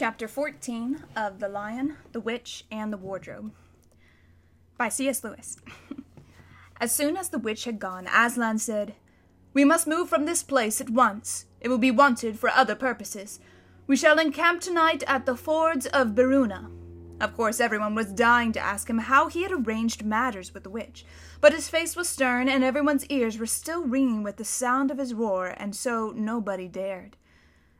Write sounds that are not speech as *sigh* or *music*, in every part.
Chapter 14 of The Lion, the Witch, and the Wardrobe by C.S. Lewis. *laughs* as soon as the witch had gone, Aslan said, We must move from this place at once. It will be wanted for other purposes. We shall encamp tonight at the fords of Beruna. Of course, everyone was dying to ask him how he had arranged matters with the witch, but his face was stern, and everyone's ears were still ringing with the sound of his roar, and so nobody dared.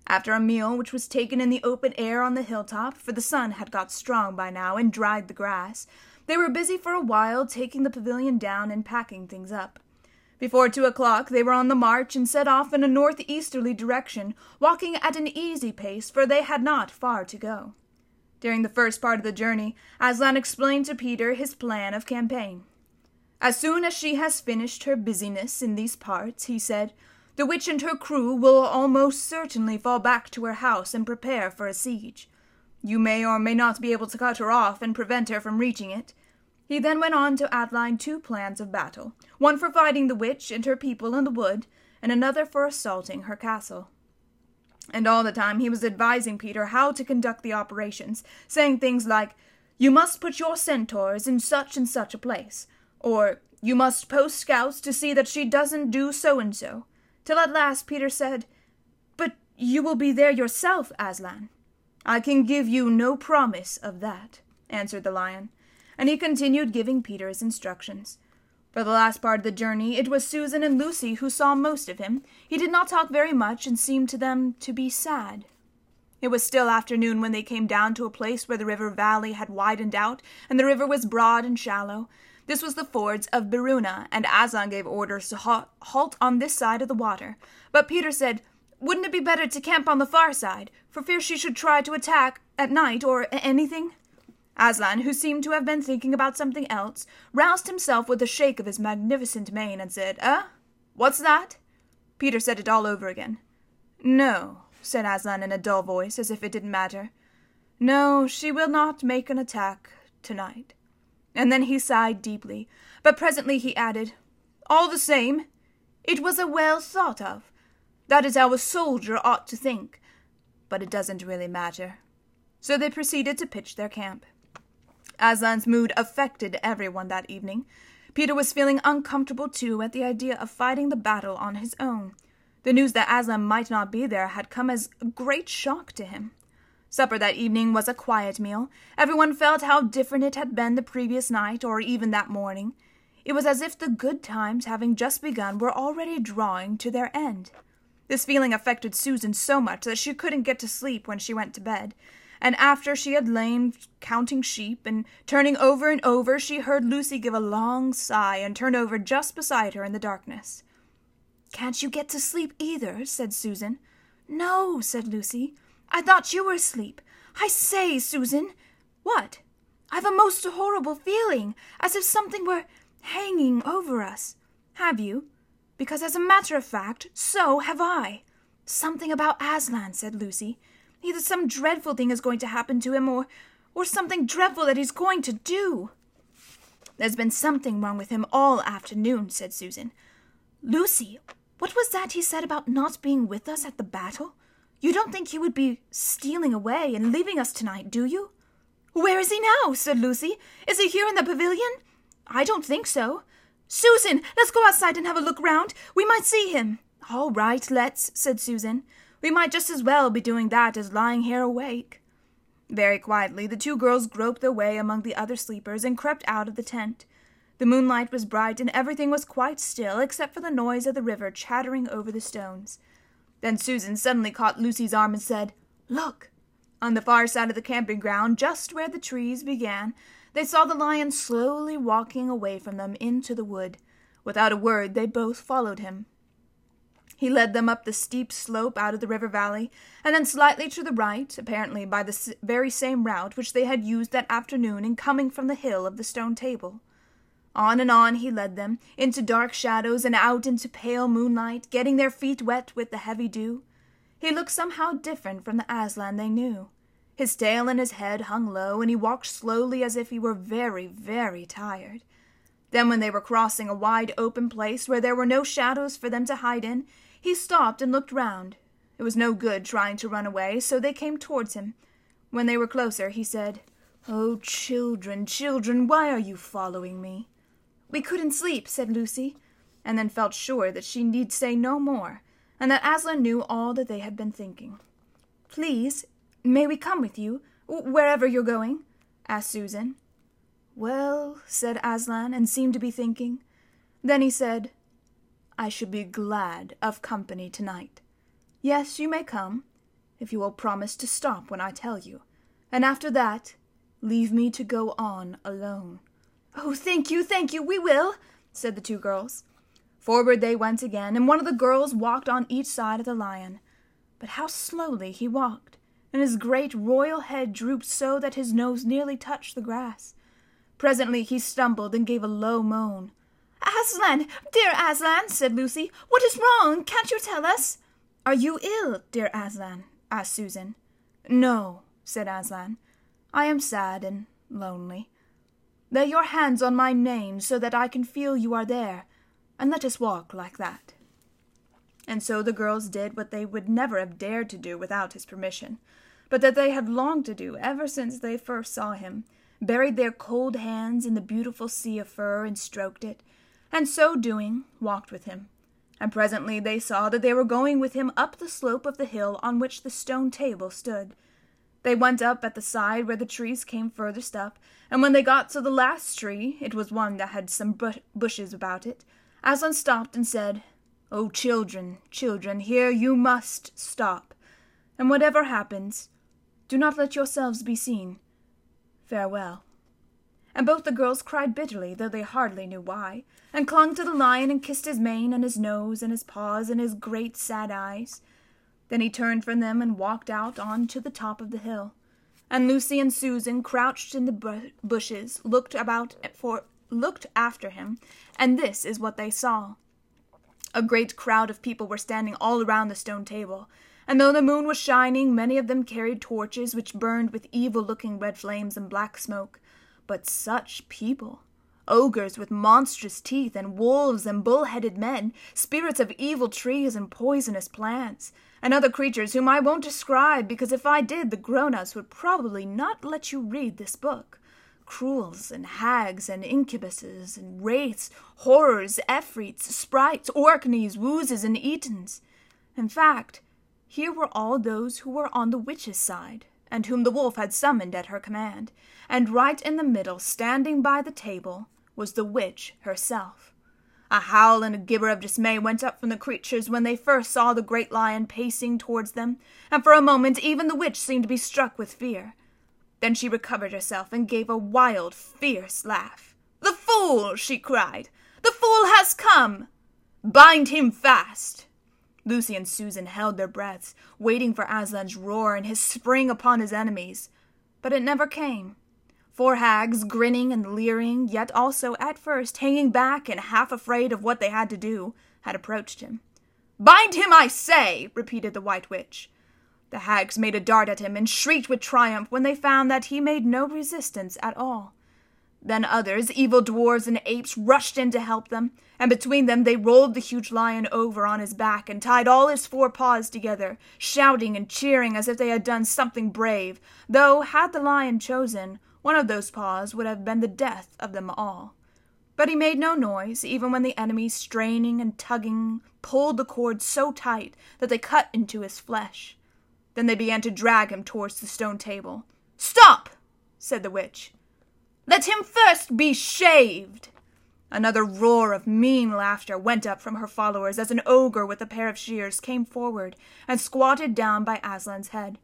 After a meal which was taken in the open air on the hilltop, for the sun had got strong by now and dried the grass, they were busy for a while taking the pavilion down and packing things up. Before two o'clock they were on the march and set off in a northeasterly direction, walking at an easy pace, for they had not far to go. During the first part of the journey, Aslan explained to Peter his plan of campaign. As soon as she has finished her business in these parts, he said, the witch and her crew will almost certainly fall back to her house and prepare for a siege. You may or may not be able to cut her off and prevent her from reaching it. He then went on to outline two plans of battle one for fighting the witch and her people in the wood, and another for assaulting her castle. And all the time he was advising Peter how to conduct the operations, saying things like, You must put your centaurs in such and such a place, or You must post scouts to see that she doesn't do so and so till at last Peter said, But you will be there yourself, Aslan. I can give you no promise of that, answered the lion, and he continued giving Peter his instructions. For the last part of the journey, it was Susan and Lucy who saw most of him. He did not talk very much and seemed to them to be sad. It was still afternoon when they came down to a place where the river valley had widened out, and the river was broad and shallow, this was the fords of Beruna, and Aslan gave orders to halt on this side of the water. But Peter said, Wouldn't it be better to camp on the far side, for fear she should try to attack at night or anything? Aslan, who seemed to have been thinking about something else, roused himself with a shake of his magnificent mane and said, Eh? What's that? Peter said it all over again. No, said Aslan in a dull voice, as if it didn't matter. No, she will not make an attack tonight and then he sighed deeply. But presently he added, All the same, it was a well thought of. That is how a soldier ought to think. But it doesn't really matter. So they proceeded to pitch their camp. Aslan's mood affected everyone that evening. Peter was feeling uncomfortable too at the idea of fighting the battle on his own. The news that Aslan might not be there had come as a great shock to him. Supper that evening was a quiet meal. Everyone felt how different it had been the previous night, or even that morning. It was as if the good times, having just begun, were already drawing to their end. This feeling affected Susan so much that she couldn't get to sleep when she went to bed, and after she had lain counting sheep and turning over and over, she heard Lucy give a long sigh and turn over just beside her in the darkness. Can't you get to sleep either? said Susan. No, said Lucy. I thought you were asleep. I say, Susan. What? I've a most horrible feeling, as if something were hanging over us. Have you? Because, as a matter of fact, so have I. Something about Aslan, said Lucy. Either some dreadful thing is going to happen to him, or, or something dreadful that he's going to do. There's been something wrong with him all afternoon, said Susan. Lucy, what was that he said about not being with us at the battle? You don't think he would be stealing away and leaving us tonight, do you? Where is he now? said Lucy. Is he here in the pavilion? I don't think so. Susan, let's go outside and have a look round. We might see him. All right, let's, said Susan. We might just as well be doing that as lying here awake. Very quietly, the two girls groped their way among the other sleepers and crept out of the tent. The moonlight was bright and everything was quite still except for the noise of the river chattering over the stones. Then Susan suddenly caught Lucy's arm and said, Look! On the far side of the camping ground, just where the trees began, they saw the lion slowly walking away from them into the wood. Without a word, they both followed him. He led them up the steep slope out of the river valley, and then slightly to the right, apparently by the very same route which they had used that afternoon in coming from the hill of the stone table. On and on he led them, into dark shadows and out into pale moonlight, getting their feet wet with the heavy dew. He looked somehow different from the Aslan they knew. His tail and his head hung low, and he walked slowly as if he were very, very tired. Then, when they were crossing a wide open place where there were no shadows for them to hide in, he stopped and looked round. It was no good trying to run away, so they came towards him. When they were closer, he said, Oh, children, children, why are you following me? We couldn't sleep, said Lucy, and then felt sure that she need say no more, and that Aslan knew all that they had been thinking. Please, may we come with you, wherever you're going? asked Susan. Well, said Aslan, and seemed to be thinking. Then he said, I should be glad of company tonight. Yes, you may come, if you will promise to stop when I tell you, and after that, leave me to go on alone. Oh, thank you, thank you, we will, said the two girls. Forward they went again, and one of the girls walked on each side of the lion. But how slowly he walked, and his great royal head drooped so that his nose nearly touched the grass. Presently he stumbled and gave a low moan. Aslan, dear Aslan, said Lucy, what is wrong? Can't you tell us? Are you ill, dear Aslan? asked Susan. No, said Aslan. I am sad and lonely. Lay your hands on my mane so that I can feel you are there, and let us walk like that. And so the girls did what they would never have dared to do without his permission, but that they had longed to do ever since they first saw him, buried their cold hands in the beautiful sea of fur and stroked it, and so doing walked with him. And presently they saw that they were going with him up the slope of the hill on which the stone table stood. They went up at the side where the trees came furthest up, and when they got to the last tree, it was one that had some bushes about it, Aslan stopped and said, O oh, children, children, here you must stop, and whatever happens, do not let yourselves be seen. Farewell and both the girls cried bitterly, though they hardly knew why, and clung to the lion and kissed his mane and his nose and his paws and his great sad eyes. Then he turned from them and walked out on to the top of the hill. And Lucy and Susan, crouched in the bushes, looked about for looked after him, and this is what they saw. A great crowd of people were standing all around the stone table, and though the moon was shining, many of them carried torches which burned with evil looking red flames and black smoke. But such people! Ogres with monstrous teeth, and wolves and bull headed men, spirits of evil trees and poisonous plants, and other creatures whom I won't describe because if I did the grown ups would probably not let you read this book. Cruels and hags and incubuses and wraiths, horrors, efreets, sprites, orknies, wooses, and ettins. In fact, here were all those who were on the witch's side, and whom the wolf had summoned at her command, and right in the middle, standing by the table, was the witch herself. A howl and a gibber of dismay went up from the creatures when they first saw the great lion pacing towards them, and for a moment even the witch seemed to be struck with fear. Then she recovered herself and gave a wild, fierce laugh. The fool! she cried. The fool has come! Bind him fast! Lucy and Susan held their breaths, waiting for Aslan's roar and his spring upon his enemies. But it never came. Four hags, grinning and leering, yet also at first hanging back and half afraid of what they had to do, had approached him. Bind him, I say! repeated the White Witch. The hags made a dart at him and shrieked with triumph when they found that he made no resistance at all. Then others, evil dwarfs and apes, rushed in to help them, and between them they rolled the huge lion over on his back and tied all his four paws together, shouting and cheering as if they had done something brave, though, had the lion chosen, one of those paws would have been the death of them all. But he made no noise, even when the enemy, straining and tugging, pulled the cord so tight that they cut into his flesh. Then they began to drag him towards the stone table. Stop! said the witch. Let him first be shaved! Another roar of mean laughter went up from her followers as an ogre with a pair of shears came forward and squatted down by Aslan's head.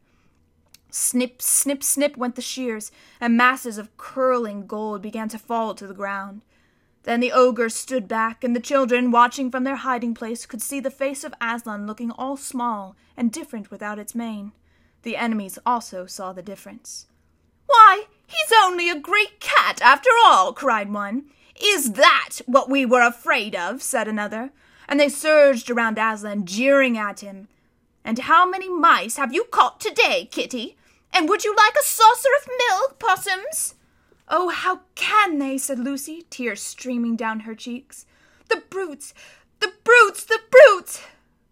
Snip, snip, snip went the shears, and masses of curling gold began to fall to the ground. Then the ogre stood back, and the children, watching from their hiding place, could see the face of Aslan looking all small and different without its mane. The enemies also saw the difference. Why, he's only a great cat after all, cried one. Is that what we were afraid of? said another. And they surged around Aslan, jeering at him. And how many mice have you caught today, Kitty? And would you like a saucer of milk, Pussums? Oh, how can they? said Lucy, tears streaming down her cheeks. The brutes! The brutes! The brutes!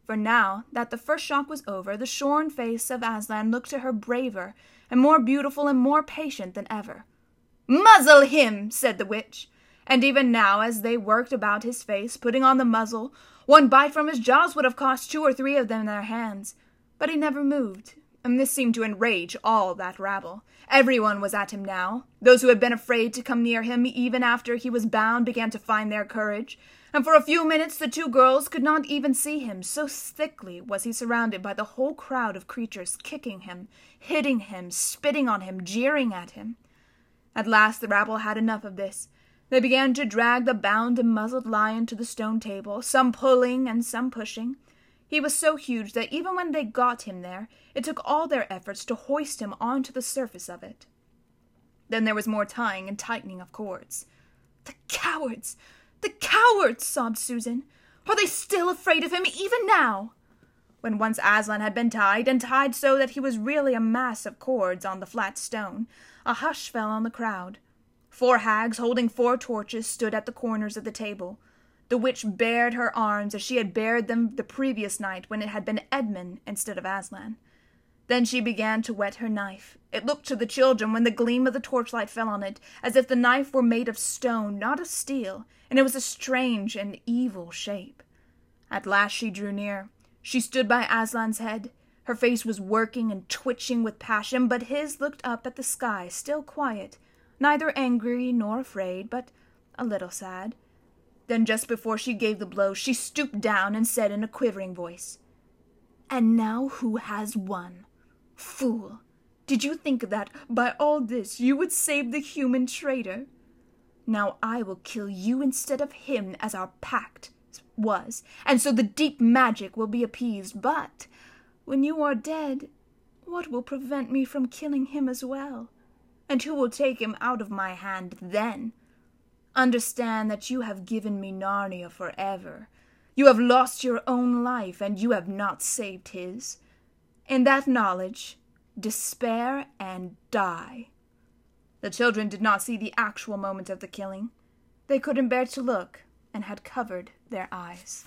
For now that the first shock was over, the shorn face of Aslan looked to her braver and more beautiful and more patient than ever. Muzzle him, said the witch. And even now, as they worked about his face, putting on the muzzle, one bite from his jaws would have cost two or three of them their hands. But he never moved, and this seemed to enrage all that rabble. Everyone was at him now. Those who had been afraid to come near him even after he was bound began to find their courage, and for a few minutes the two girls could not even see him, so thickly was he surrounded by the whole crowd of creatures kicking him, hitting him, spitting on him, jeering at him. At last the rabble had enough of this. They began to drag the bound and muzzled lion to the stone table, some pulling and some pushing. He was so huge that even when they got him there, it took all their efforts to hoist him onto the surface of it. Then there was more tying and tightening of cords. The cowards! The cowards! sobbed Susan. Are they still afraid of him even now? When once Aslan had been tied, and tied so that he was really a mass of cords on the flat stone, a hush fell on the crowd. Four hags holding four torches stood at the corners of the table. The witch bared her arms as she had bared them the previous night when it had been Edmund instead of Aslan. Then she began to whet her knife. It looked to the children, when the gleam of the torchlight fell on it, as if the knife were made of stone, not of steel, and it was a strange and evil shape. At last she drew near. She stood by Aslan's head. Her face was working and twitching with passion, but his looked up at the sky, still quiet, neither angry nor afraid, but a little sad. Then, just before she gave the blow, she stooped down and said in a quivering voice, And now who has won? Fool! Did you think that by all this you would save the human traitor? Now I will kill you instead of him as our pact was, and so the deep magic will be appeased. But when you are dead, what will prevent me from killing him as well? And who will take him out of my hand then? Understand that you have given me Narnia forever. You have lost your own life, and you have not saved his. In that knowledge, despair and die. The children did not see the actual moment of the killing. They couldn't bear to look, and had covered their eyes.